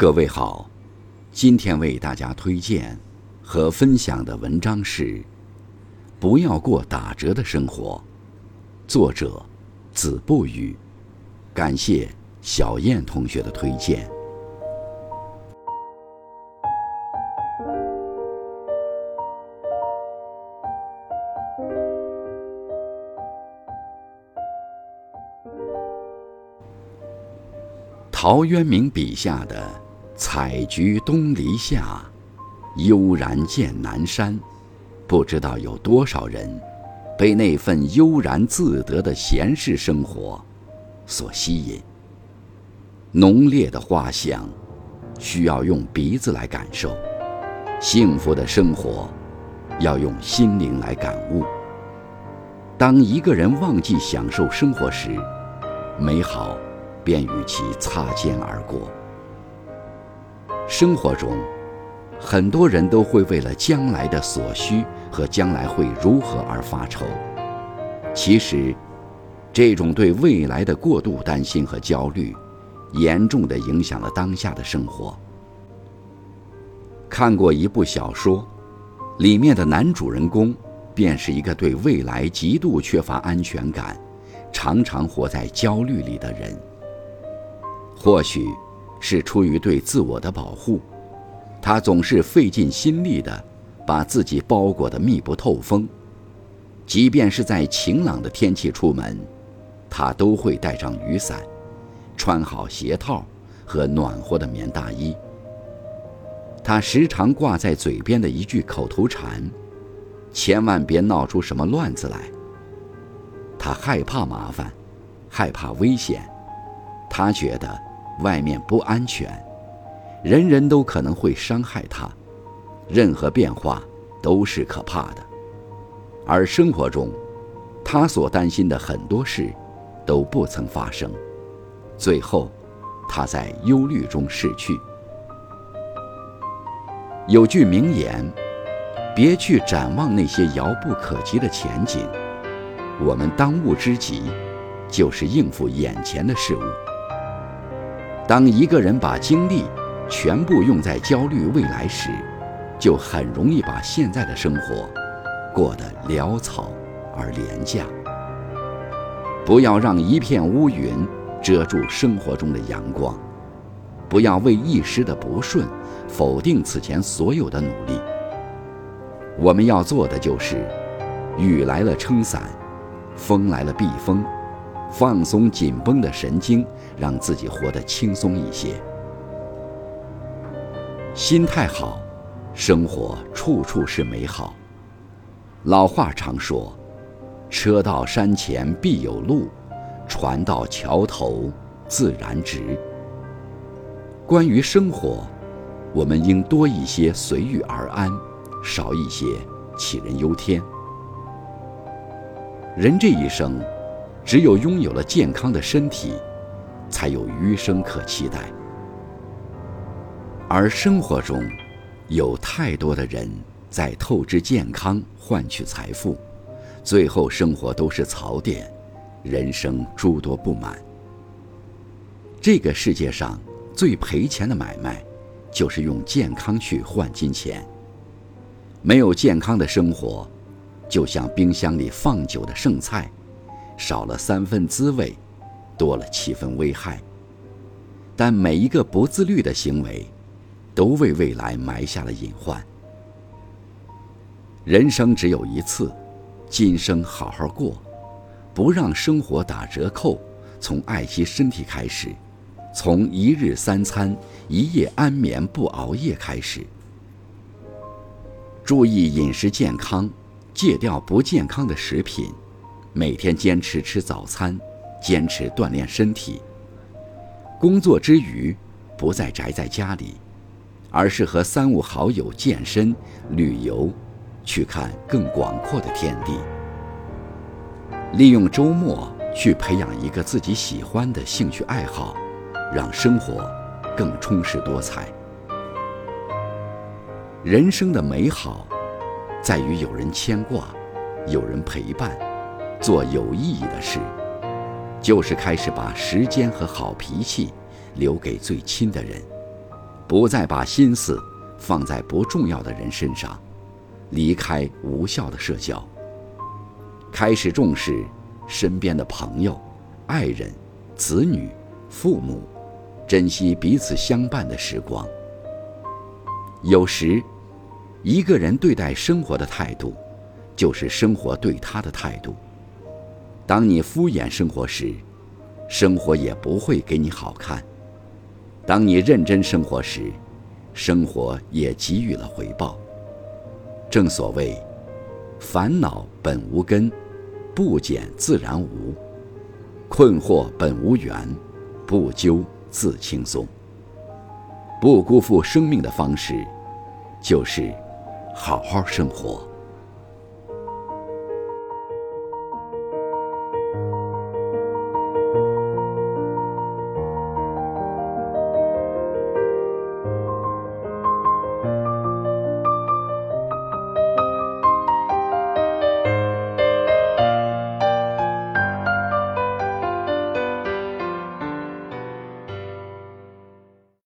各位好，今天为大家推荐和分享的文章是《不要过打折的生活》，作者子不语，感谢小燕同学的推荐。陶渊明笔下的“采菊东篱下，悠然见南山”，不知道有多少人被那份悠然自得的闲适生活所吸引。浓烈的花香，需要用鼻子来感受；幸福的生活，要用心灵来感悟。当一个人忘记享受生活时，美好。便与其擦肩而过。生活中，很多人都会为了将来的所需和将来会如何而发愁。其实，这种对未来的过度担心和焦虑，严重的影响了当下的生活。看过一部小说，里面的男主人公便是一个对未来极度缺乏安全感，常常活在焦虑里的人。或许，是出于对自我的保护，他总是费尽心力地把自己包裹得密不透风。即便是在晴朗的天气出门，他都会带上雨伞，穿好鞋套和暖和的棉大衣。他时常挂在嘴边的一句口头禅：“千万别闹出什么乱子来。”他害怕麻烦，害怕危险，他觉得。外面不安全，人人都可能会伤害他，任何变化都是可怕的。而生活中，他所担心的很多事都不曾发生，最后他在忧虑中逝去。有句名言：“别去展望那些遥不可及的前景，我们当务之急就是应付眼前的事物。”当一个人把精力全部用在焦虑未来时，就很容易把现在的生活过得潦草而廉价。不要让一片乌云遮住生活中的阳光，不要为一时的不顺否定此前所有的努力。我们要做的就是：雨来了撑伞，风来了避风。放松紧绷的神经，让自己活得轻松一些。心态好，生活处处是美好。老话常说：“车到山前必有路，船到桥头自然直。”关于生活，我们应多一些随遇而安，少一些杞人忧天。人这一生。只有拥有了健康的身体，才有余生可期待。而生活中，有太多的人在透支健康换取财富，最后生活都是槽点，人生诸多不满。这个世界上最赔钱的买卖，就是用健康去换金钱。没有健康的生活，就像冰箱里放久的剩菜。少了三分滋味，多了七分危害。但每一个不自律的行为，都为未来埋下了隐患。人生只有一次，今生好好过，不让生活打折扣。从爱惜身体开始，从一日三餐、一夜安眠不熬夜开始，注意饮食健康，戒掉不健康的食品。每天坚持吃早餐，坚持锻炼身体。工作之余，不再宅在家里，而是和三五好友健身、旅游，去看更广阔的天地。利用周末去培养一个自己喜欢的兴趣爱好，让生活更充实多彩。人生的美好，在于有人牵挂，有人陪伴。做有意义的事，就是开始把时间和好脾气留给最亲的人，不再把心思放在不重要的人身上，离开无效的社交，开始重视身边的朋友、爱人、子女、父母，珍惜彼此相伴的时光。有时，一个人对待生活的态度，就是生活对他的态度。当你敷衍生活时，生活也不会给你好看。当你认真生活时，生活也给予了回报。正所谓，烦恼本无根，不减自然无；困惑本无缘，不究自轻松。不辜负生命的方式，就是好好生活。